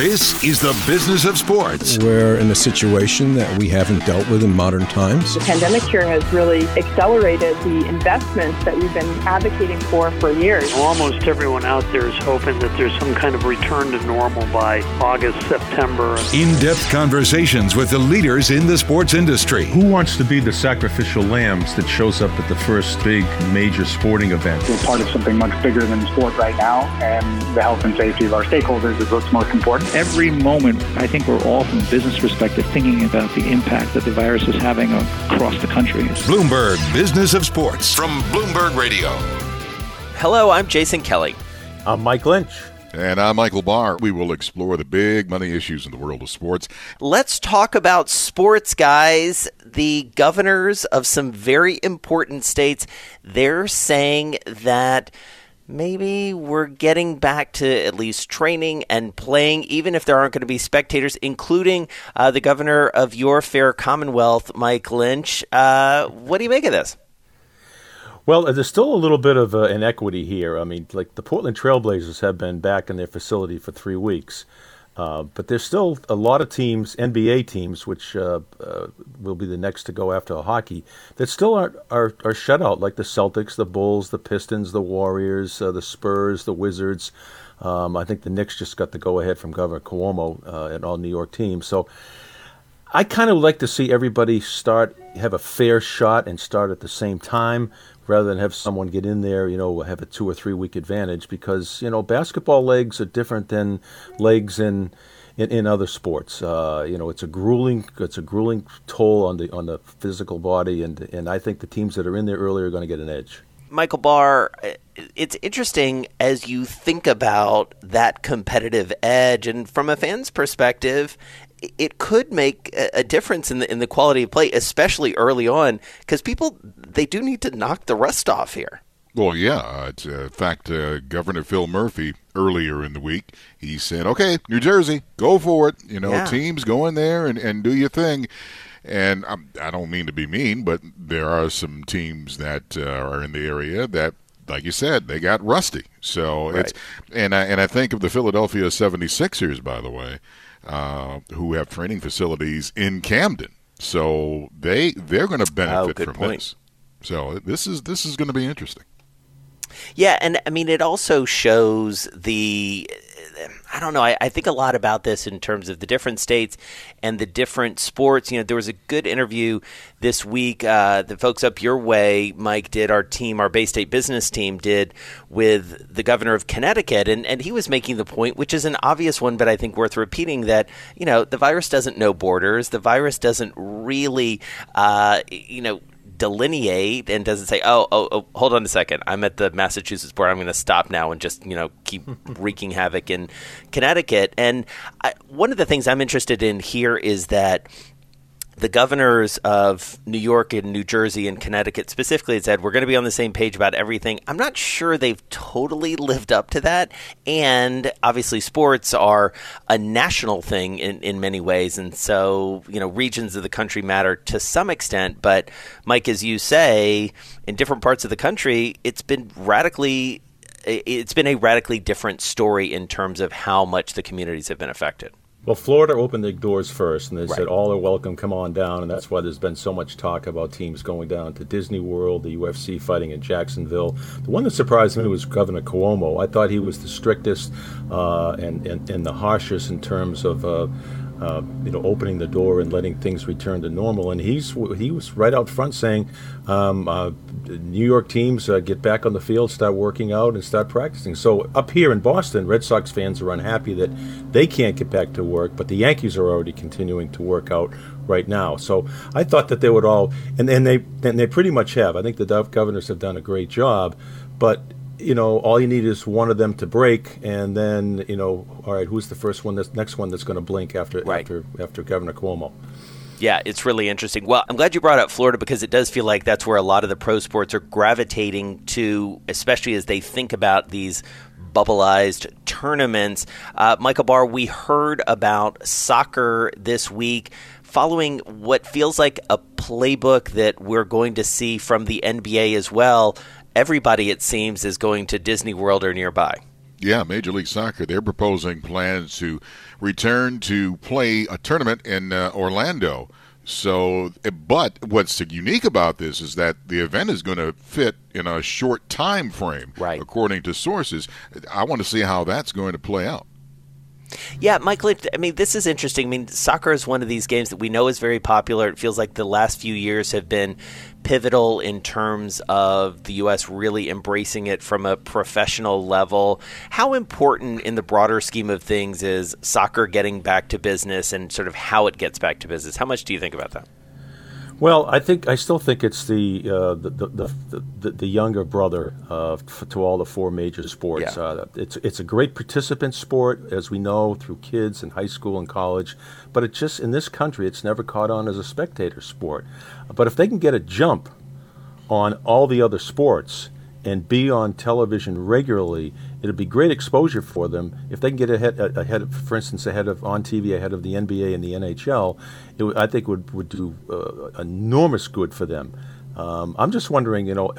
This is the business of sports. We're in a situation that we haven't dealt with in modern times. The pandemic here has really accelerated the investments that we've been advocating for for years. Almost everyone out there is hoping that there's some kind of return to normal by August, September. In depth conversations with the leaders in the sports industry. Who wants to be the sacrificial lambs that shows up at the first big major sporting event? We're part of something much bigger than sport right now, and the health and safety of our stakeholders is what's most important. Every moment, I think we're all, from a business perspective, thinking about the impact that the virus is having across the country. Bloomberg Business of Sports from Bloomberg Radio. Hello, I'm Jason Kelly. I'm Mike Lynch. And I'm Michael Barr. We will explore the big money issues in the world of sports. Let's talk about sports, guys. The governors of some very important states, they're saying that maybe we're getting back to at least training and playing, even if there aren't going to be spectators, including uh, the governor of your fair Commonwealth, Mike Lynch. Uh, what do you make of this? Well, there's still a little bit of uh, inequity here. I mean, like the Portland Trailblazers have been back in their facility for three weeks. Uh, but there's still a lot of teams, NBA teams, which uh, uh, will be the next to go after hockey, that still are, are, are shut out, like the Celtics, the Bulls, the Pistons, the Warriors, uh, the Spurs, the Wizards. Um, I think the Knicks just got the go ahead from Governor Cuomo uh, and all New York teams. So I kind of like to see everybody start, have a fair shot and start at the same time rather than have someone get in there, you know, have a two or three week advantage because, you know, basketball legs are different than legs in in, in other sports. Uh, you know, it's a grueling it's a grueling toll on the on the physical body and and I think the teams that are in there early are going to get an edge. Michael Barr, it's interesting as you think about that competitive edge, and from a fan's perspective, it could make a difference in the in the quality of play, especially early on, because people they do need to knock the rust off here. Well, yeah. It's, uh, in fact, uh, Governor Phil Murphy earlier in the week he said, "Okay, New Jersey, go for it. You know, yeah. teams go in there and, and do your thing." And I'm, I do not mean to be mean, but there are some teams that uh, are in the area that like you said, they got rusty. So right. it's and I and I think of the Philadelphia 76ers by the way uh, who have training facilities in Camden. So they they're going to benefit oh, from point. this. So this is this is going to be interesting. Yeah, and I mean it also shows the I don't know. I, I, think a lot about this in terms of the different states and the different sports. You know, there was a good interview this week uh, the folks up your way, Mike, did our team, our Bay State business team, did with the governor of Connecticut, and and he was making the point, which is an obvious one, but I think worth repeating that you know the virus doesn't know borders. The virus doesn't really, uh, you know delineate and doesn't say, oh, oh, oh, hold on a second. I'm at the Massachusetts border. I'm going to stop now and just, you know, keep wreaking havoc in Connecticut. And I, one of the things I'm interested in here is that the governors of New York and New Jersey and Connecticut specifically had said we're going to be on the same page about everything. I'm not sure they've totally lived up to that. And obviously, sports are a national thing in, in many ways. And so, you know, regions of the country matter to some extent. But, Mike, as you say, in different parts of the country, it's been radically. It's been a radically different story in terms of how much the communities have been affected. Well, Florida opened their doors first, and they right. said all are welcome. Come on down, and that's why there's been so much talk about teams going down to Disney World, the UFC fighting in Jacksonville. The one that surprised me was Governor Cuomo. I thought he was the strictest uh, and, and, and the harshest in terms of. Uh, uh, you know, opening the door and letting things return to normal. And he's he was right out front saying, um, uh, New York teams uh, get back on the field, start working out, and start practicing. So up here in Boston, Red Sox fans are unhappy that they can't get back to work, but the Yankees are already continuing to work out right now. So I thought that they would all, and, and they and they pretty much have. I think the governors have done a great job, but you know, all you need is one of them to break, and then you know, all right, who's the first one? That's next one that's going to blink after right. after after Governor Cuomo. Yeah, it's really interesting. Well, I'm glad you brought up Florida because it does feel like that's where a lot of the pro sports are gravitating to, especially as they think about these bubbleized tournaments. Uh, Michael Barr, we heard about soccer this week following what feels like a playbook that we're going to see from the NBA as well everybody, it seems, is going to Disney World or nearby. Yeah, Major League Soccer. They're proposing plans to return to play a tournament in uh, Orlando. So, but what's unique about this is that the event is going to fit in a short time frame, right? According to sources, I want to see how that's going to play out. Yeah, Michael, I mean, this is interesting. I mean, soccer is one of these games that we know is very popular. It feels like the last few years have been pivotal in terms of the U.S. really embracing it from a professional level. How important in the broader scheme of things is soccer getting back to business and sort of how it gets back to business? How much do you think about that? Well, I think I still think it's the uh, the, the, the, the, younger brother uh, to all the four major sports. Yeah. Uh, it's it's a great participant sport, as we know through kids in high school and college. But it just in this country, it's never caught on as a spectator sport. But if they can get a jump on all the other sports and be on television regularly, it'd be great exposure for them if they can get ahead, ahead of, for instance, ahead of on TV ahead of the NBA and the NHL. It, I think would would do uh, enormous good for them. Um, I'm just wondering, you know,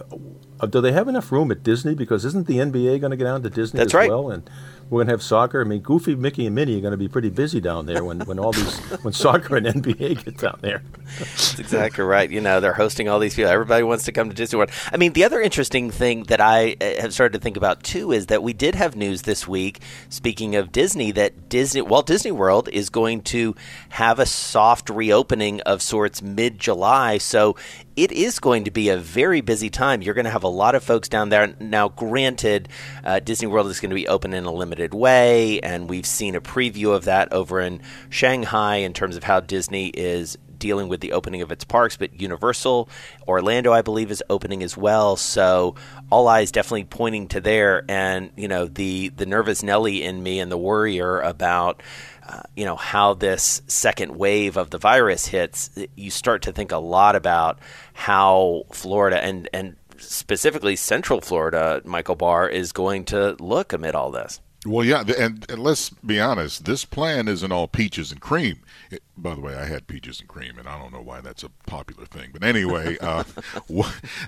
uh, do they have enough room at Disney? Because isn't the NBA going to get down to Disney That's as right. well? And we're going to have soccer. I mean, Goofy, Mickey, and Minnie are going to be pretty busy down there when, when all these when soccer and NBA get down there. That's exactly right. You know, they're hosting all these people. Everybody wants to come to Disney World. I mean, the other interesting thing that I uh, have started to think about too is that we did have news this week. Speaking of Disney, that Disney Walt Disney World is going to have a soft reopening of sorts mid July. So it is going to be a very busy time. You're going to have a lot of folks down there. Now, granted, uh, Disney World is going to be open in a limited way, and we've seen a preview of that over in Shanghai in terms of how Disney is dealing with the opening of its parks, but Universal Orlando, I believe, is opening as well. So all eyes definitely pointing to there. And you know, the the nervous Nelly in me and the worrier about. Uh, you know how this second wave of the virus hits. You start to think a lot about how Florida and and specifically Central Florida, Michael Barr, is going to look amid all this. Well, yeah, and, and, let's be honest. This plan isn't all peaches and cream. It, by the way, I had peaches and cream, and I don't know why that's a popular thing. But anyway, uh,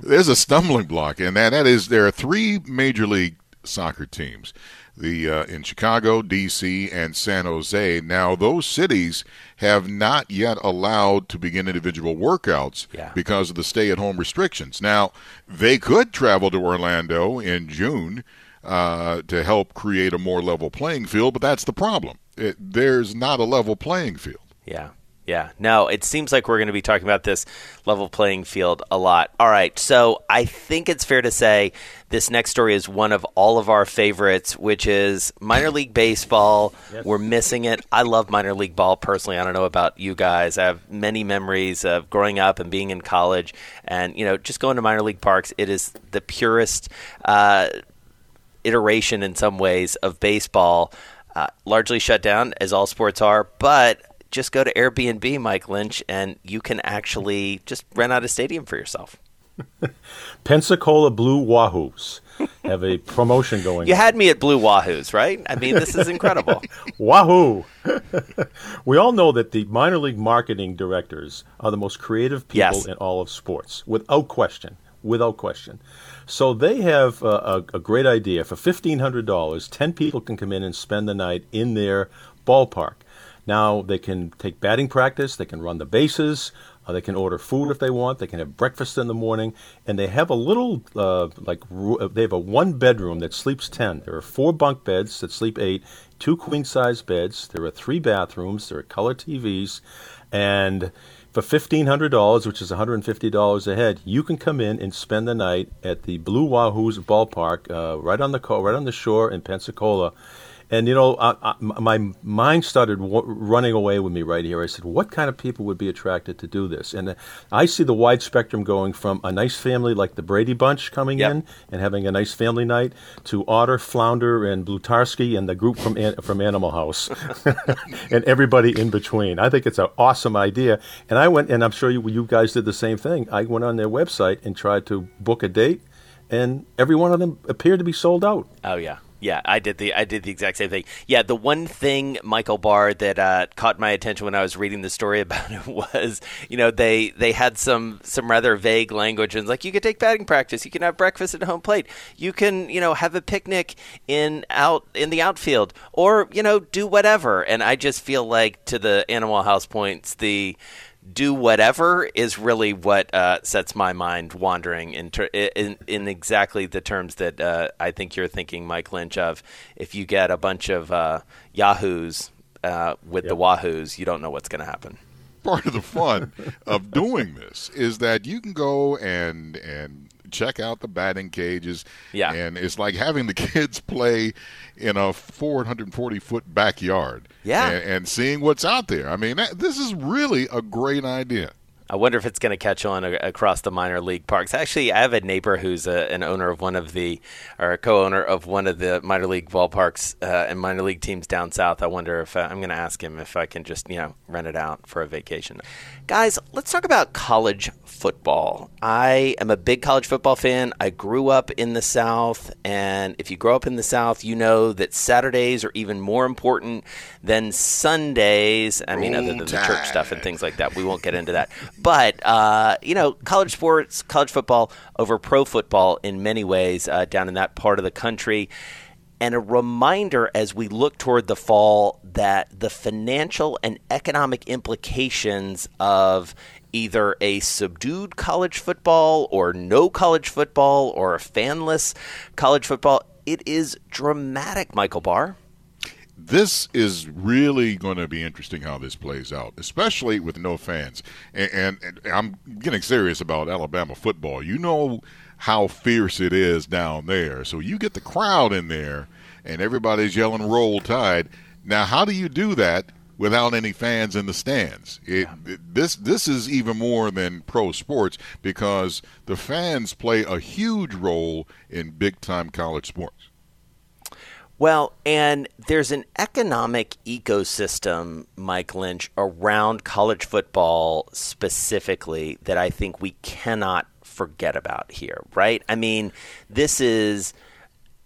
there's a stumbling block, and that, that is there are three major league soccer teams, the uh, in Chicago, D.C., and San Jose. Now, those cities have not yet allowed to begin individual workouts yeah. because of the stay-at-home restrictions. Now, they could travel to Orlando in June uh, to help create a more level playing field, but that's the problem. It, there's not a level playing field. Yeah. Yeah. No, it seems like we're going to be talking about this level playing field a lot. All right. So I think it's fair to say this next story is one of all of our favorites, which is minor league baseball. Yes. We're missing it. I love minor league ball personally. I don't know about you guys. I have many memories of growing up and being in college and, you know, just going to minor league parks. It is the purest. Uh, iteration in some ways of baseball, uh, largely shut down as all sports are, but just go to Airbnb, Mike Lynch, and you can actually just rent out a stadium for yourself. Pensacola Blue Wahoos have a promotion going. You on. had me at Blue Wahoos, right? I mean, this is incredible. Wahoo! we all know that the minor league marketing directors are the most creative people yes. in all of sports, without question. Without question. So they have a, a, a great idea. For $1,500, 10 people can come in and spend the night in their ballpark. Now they can take batting practice, they can run the bases, uh, they can order food if they want, they can have breakfast in the morning, and they have a little, uh, like, uh, they have a one bedroom that sleeps 10. There are four bunk beds that sleep eight, two queen size beds, there are three bathrooms, there are color TVs, and for $1,500, which is $150 a head, you can come in and spend the night at the Blue Wahoos ballpark uh, right on the co- right on the shore in Pensacola. And you know, I, I, my mind started w- running away with me right here. I said, "What kind of people would be attracted to do this?" And uh, I see the wide spectrum going from a nice family like the Brady Bunch coming yep. in and having a nice family night to Otter, Flounder, and Blutarsky and the group from An- from Animal House, and everybody in between. I think it's an awesome idea. And I went, and I'm sure you, you guys did the same thing. I went on their website and tried to book a date, and every one of them appeared to be sold out. Oh yeah. Yeah, I did the I did the exact same thing. Yeah, the one thing Michael Barr that uh, caught my attention when I was reading the story about it was, you know, they they had some some rather vague language and like you could take batting practice, you can have breakfast at home plate, you can you know have a picnic in out in the outfield, or you know do whatever. And I just feel like to the Animal House points the do whatever is really what uh, sets my mind wandering in, ter- in, in exactly the terms that uh, I think you're thinking, Mike Lynch. Of if you get a bunch of uh, yahoos uh, with yep. the wahoos, you don't know what's going to happen. Part of the fun of doing this is that you can go and and check out the batting cages. Yeah. And it's like having the kids play in a 440 foot backyard. Yeah. And, and seeing what's out there. I mean, that, this is really a great idea. I wonder if it's going to catch on across the minor league parks. Actually, I have a neighbor who's a, an owner of one of the, or a co-owner of one of the minor league ballparks uh, and minor league teams down south. I wonder if uh, I'm going to ask him if I can just you know rent it out for a vacation. Guys, let's talk about college football. I am a big college football fan. I grew up in the South, and if you grow up in the South, you know that Saturdays are even more important than Sundays. I mean, Roll other than the church stuff and things like that. We won't get into that. But, uh, you know, college sports, college football over pro football in many ways uh, down in that part of the country and a reminder as we look toward the fall that the financial and economic implications of either a subdued college football or no college football or a fanless college football, it is dramatic, Michael Barr. This is really going to be interesting how this plays out, especially with no fans. And, and, and I'm getting serious about Alabama football. You know how fierce it is down there. So you get the crowd in there and everybody's yelling roll tide. Now, how do you do that without any fans in the stands? It, it, this this is even more than pro sports because the fans play a huge role in big time college sports. Well, and there's an economic ecosystem, Mike Lynch, around college football specifically that I think we cannot forget about here, right? I mean, this is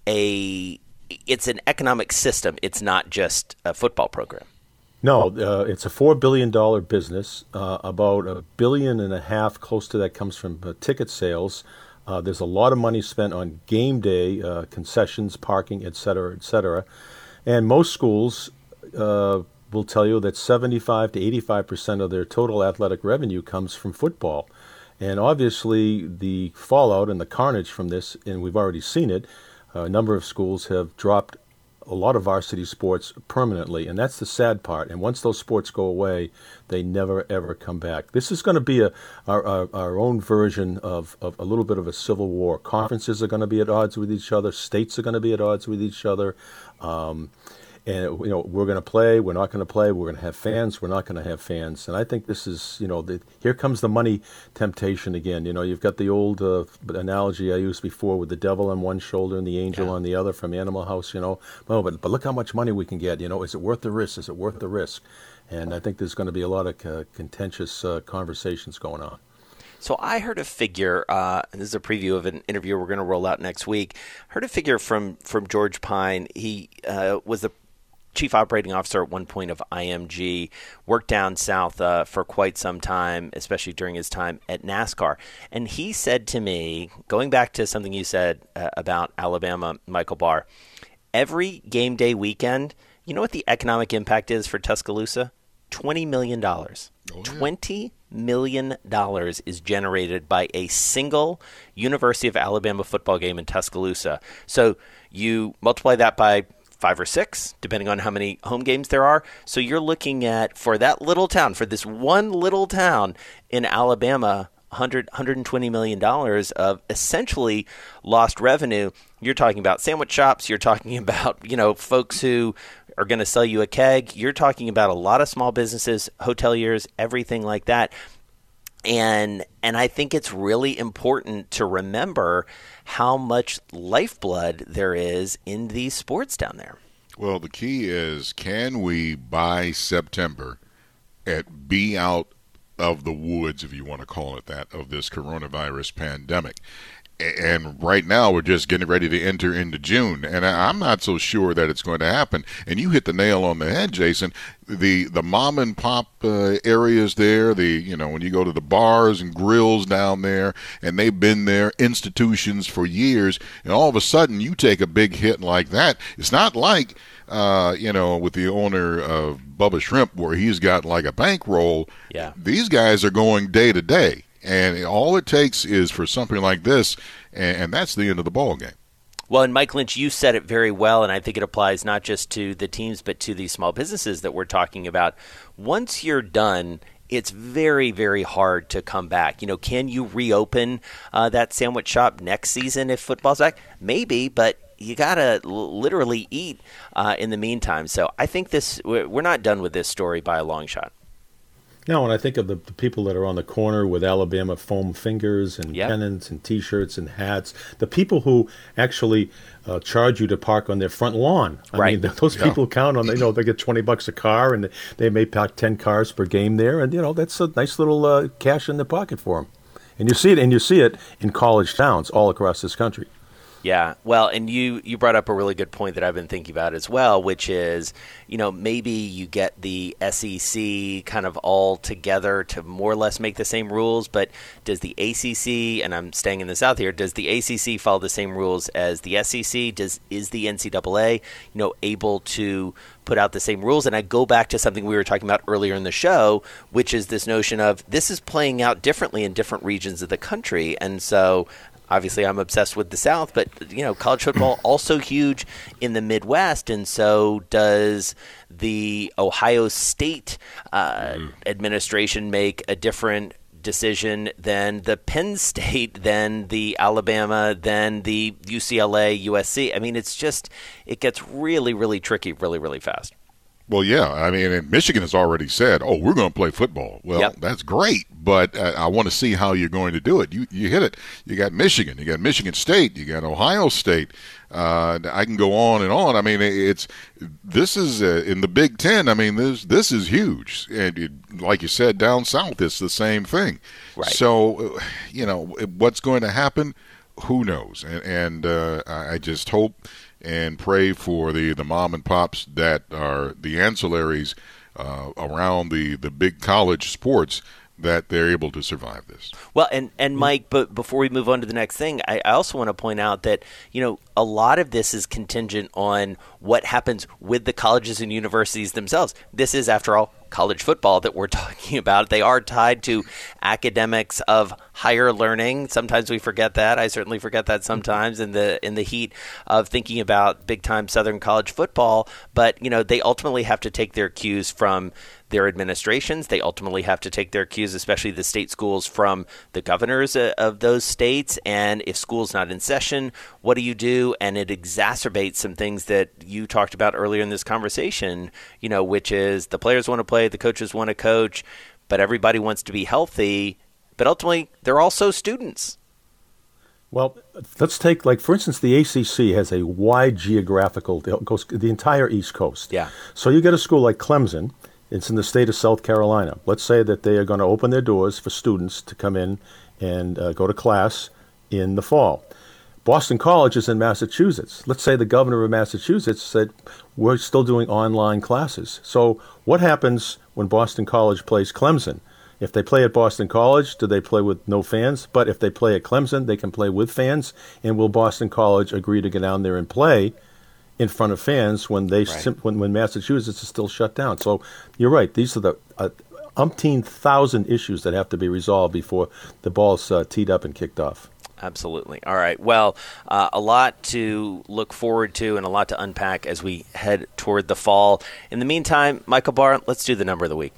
a it's an economic system. It's not just a football program. No, uh, it's a four billion dollar business. Uh, about a billion and a half, close to that, comes from uh, ticket sales. Uh, there's a lot of money spent on game day uh, concessions, parking, et cetera, et cetera. And most schools uh, will tell you that 75 to 85 percent of their total athletic revenue comes from football. And obviously, the fallout and the carnage from this, and we've already seen it, a number of schools have dropped a lot of varsity sports permanently, and that's the sad part. And once those sports go away, they never ever come back. This is going to be a our, our, our, own version of, of a little bit of a civil war. Conferences are going to be at odds with each other. States are going to be at odds with each other. Um, and you know we're going to play we're not going to play we're going to have fans we're not going to have fans. And i think this is you know the, here comes the money temptation again. You know you've got the old uh, analogy i used before with the devil on one shoulder and the angel yeah. on the other from animal house you know. Well but, but look how much money we can get you know. Is it worth the risk? Is it worth the risk? And i think there's going to be a lot of uh, contentious uh, conversations going on. So I heard a figure, uh, and this is a preview of an interview we're going to roll out next week. Heard a figure from from George Pine. He uh, was the chief operating officer at one point of IMG, worked down south uh, for quite some time, especially during his time at NASCAR. And he said to me, going back to something you said uh, about Alabama, Michael Barr, every game day weekend, you know what the economic impact is for Tuscaloosa? $20 million. Oh, yeah. $20 million is generated by a single University of Alabama football game in Tuscaloosa. So you multiply that by five or six, depending on how many home games there are. So you're looking at, for that little town, for this one little town in Alabama, 100, 120 million dollars of essentially lost revenue. You're talking about sandwich shops. You're talking about you know folks who are going to sell you a keg. You're talking about a lot of small businesses, hoteliers, everything like that. And and I think it's really important to remember how much lifeblood there is in these sports down there. Well, the key is can we by September at be out of the woods, if you want to call it that, of this coronavirus pandemic? And right now we're just getting ready to enter into June, and I'm not so sure that it's going to happen. And you hit the nail on the head, Jason. The the mom and pop uh, areas there, the you know when you go to the bars and grills down there, and they've been there institutions for years, and all of a sudden you take a big hit like that. It's not like uh, you know with the owner of Bubba Shrimp where he's got like a bankroll. Yeah, these guys are going day to day and all it takes is for something like this, and, and that's the end of the ball game. Well, and Mike Lynch, you said it very well, and I think it applies not just to the teams, but to these small businesses that we're talking about. Once you're done, it's very, very hard to come back. You know, can you reopen uh, that sandwich shop next season if football's back? Maybe, but you gotta literally eat uh, in the meantime. So I think this we're not done with this story by a long shot. No, when I think of the, the, people that are on the corner with Alabama foam fingers and yep. pennants and T-shirts and hats, the people who actually uh, charge you to park on their front lawn. I right. mean, those people yeah. count on. You know, they get twenty bucks a car, and they may park ten cars per game there, and you know that's a nice little uh, cash in the pocket for them. And you see it, and you see it in college towns all across this country. Yeah, well, and you you brought up a really good point that I've been thinking about as well, which is you know maybe you get the SEC kind of all together to more or less make the same rules, but does the ACC and I'm staying in the South here? Does the ACC follow the same rules as the SEC? Does is the NCAA you know able to put out the same rules? And I go back to something we were talking about earlier in the show, which is this notion of this is playing out differently in different regions of the country, and so obviously I'm obsessed with the South, but you know, college football also huge in the Midwest, and so does the Ohio State uh, mm. administration make a different decision than the Penn State, than the Alabama, than the UCLA, USC. I mean, it's just it gets really, really tricky, really, really fast. Well, yeah. I mean, Michigan has already said, "Oh, we're going to play football." Well, yep. that's great, but uh, I want to see how you're going to do it. You you hit it. You got Michigan, you got Michigan State, you got Ohio State. Uh, I can go on and on. I mean, it's this is uh, in the Big Ten. I mean, this this is huge, and it, like you said, down south, it's the same thing. Right. So, you know, what's going to happen? Who knows? And, and uh, I just hope and pray for the, the mom and pops that are the ancillaries uh, around the, the big college sports that they're able to survive this. Well, and and Mike, but before we move on to the next thing, I, I also want to point out that you know a lot of this is contingent on what happens with the colleges and universities themselves. This is, after all, college football that we're talking about. They are tied to academics of higher learning. Sometimes we forget that. I certainly forget that sometimes in the in the heat of thinking about big time Southern college football. But you know, they ultimately have to take their cues from their administrations. They ultimately have to take their cues, especially the state schools, from the governors uh, of those states. And if school's not in session, what do you do? And it exacerbates some things that you talked about earlier in this conversation, you know, which is the players want to play, the coaches want to coach, but everybody wants to be healthy. But ultimately, they're also students. Well, let's take like for instance, the ACC has a wide geographical goes the entire East Coast. Yeah. So you get a school like Clemson, it's in the state of South Carolina. Let's say that they are going to open their doors for students to come in and uh, go to class in the fall. Boston College is in Massachusetts. Let's say the governor of Massachusetts said, We're still doing online classes. So, what happens when Boston College plays Clemson? If they play at Boston College, do they play with no fans? But if they play at Clemson, they can play with fans. And will Boston College agree to go down there and play in front of fans when they right. sim- when, when Massachusetts is still shut down. So you're right. These are the uh, umpteen thousand issues that have to be resolved before the ball's uh, teed up and kicked off. Absolutely. All right. Well, uh, a lot to look forward to and a lot to unpack as we head toward the fall. In the meantime, Michael Barr, let's do the number of the week.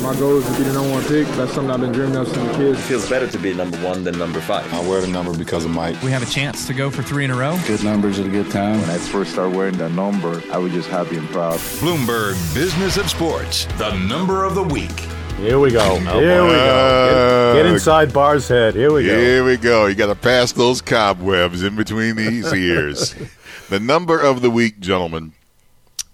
My goal is to be the number one pick. That's something I've been dreaming of since a kid. It feels better to be number one than number five. I wear the number because of Mike. We have a chance to go for three in a row. Good numbers at a good time. When I first started wearing that number, I was just happy and proud. Bloomberg Business of Sports, the number of the week. Here we go. Oh, Here we go. Get, get, inside Barr's head. Here we go. Here we go. You got to pass those cobwebs in between these ears. the number of the week, gentlemen,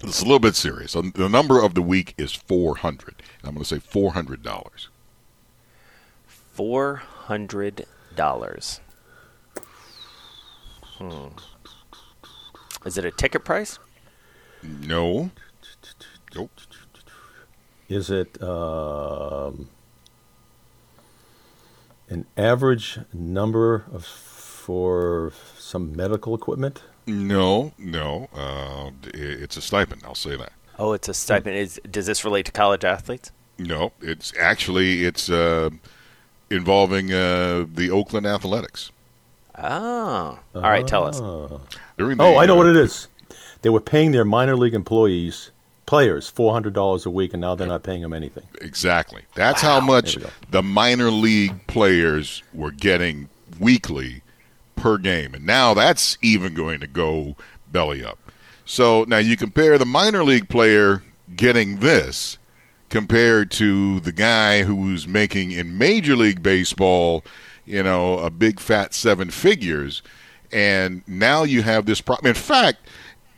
it's a little bit serious. The number of the week is 400. I'm going to say $400. $400. Hmm. Is it a ticket price? No. Nope. Is it um, an average number of for some medical equipment? No, no. Uh, it's a stipend. I'll say that. Oh, it's a stipend. Is does this relate to college athletes? No, it's actually it's uh, involving uh, the Oakland Athletics. Oh, all right. Tell us. During the, oh, I know uh, what it is. They were paying their minor league employees, players, four hundred dollars a week, and now they're not paying them anything. Exactly. That's how much the minor league players were getting weekly per game. And now that's even going to go belly up. So now you compare the minor league player getting this compared to the guy who's making in Major League Baseball, you know, a big fat seven figures. And now you have this problem. In fact,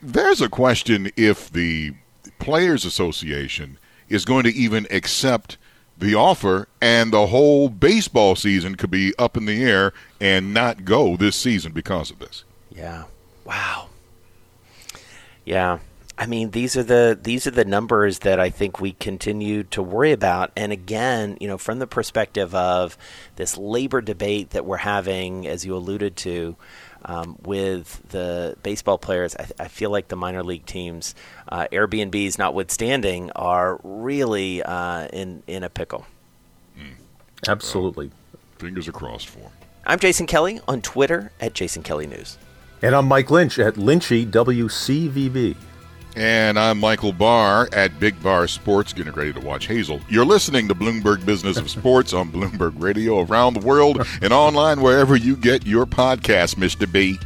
there's a question if the Players Association is going to even accept the offer and the whole baseball season could be up in the air and not go this season because of this. Yeah. Wow. Yeah. I mean, these are the these are the numbers that I think we continue to worry about. And again, you know, from the perspective of this labor debate that we're having, as you alluded to, um, with the baseball players, I, I, feel like the minor league teams, uh, Airbnbs notwithstanding, are really uh, in in a pickle. Absolutely. Well, fingers are crossed for. I'm Jason Kelly on Twitter at Jason Kelly News. And I'm Mike Lynch at Lynchy WCVB. And I'm Michael Barr at Big Bar Sports, getting ready to watch Hazel. You're listening to Bloomberg Business of Sports on Bloomberg Radio around the world and online wherever you get your podcast, Mr. B.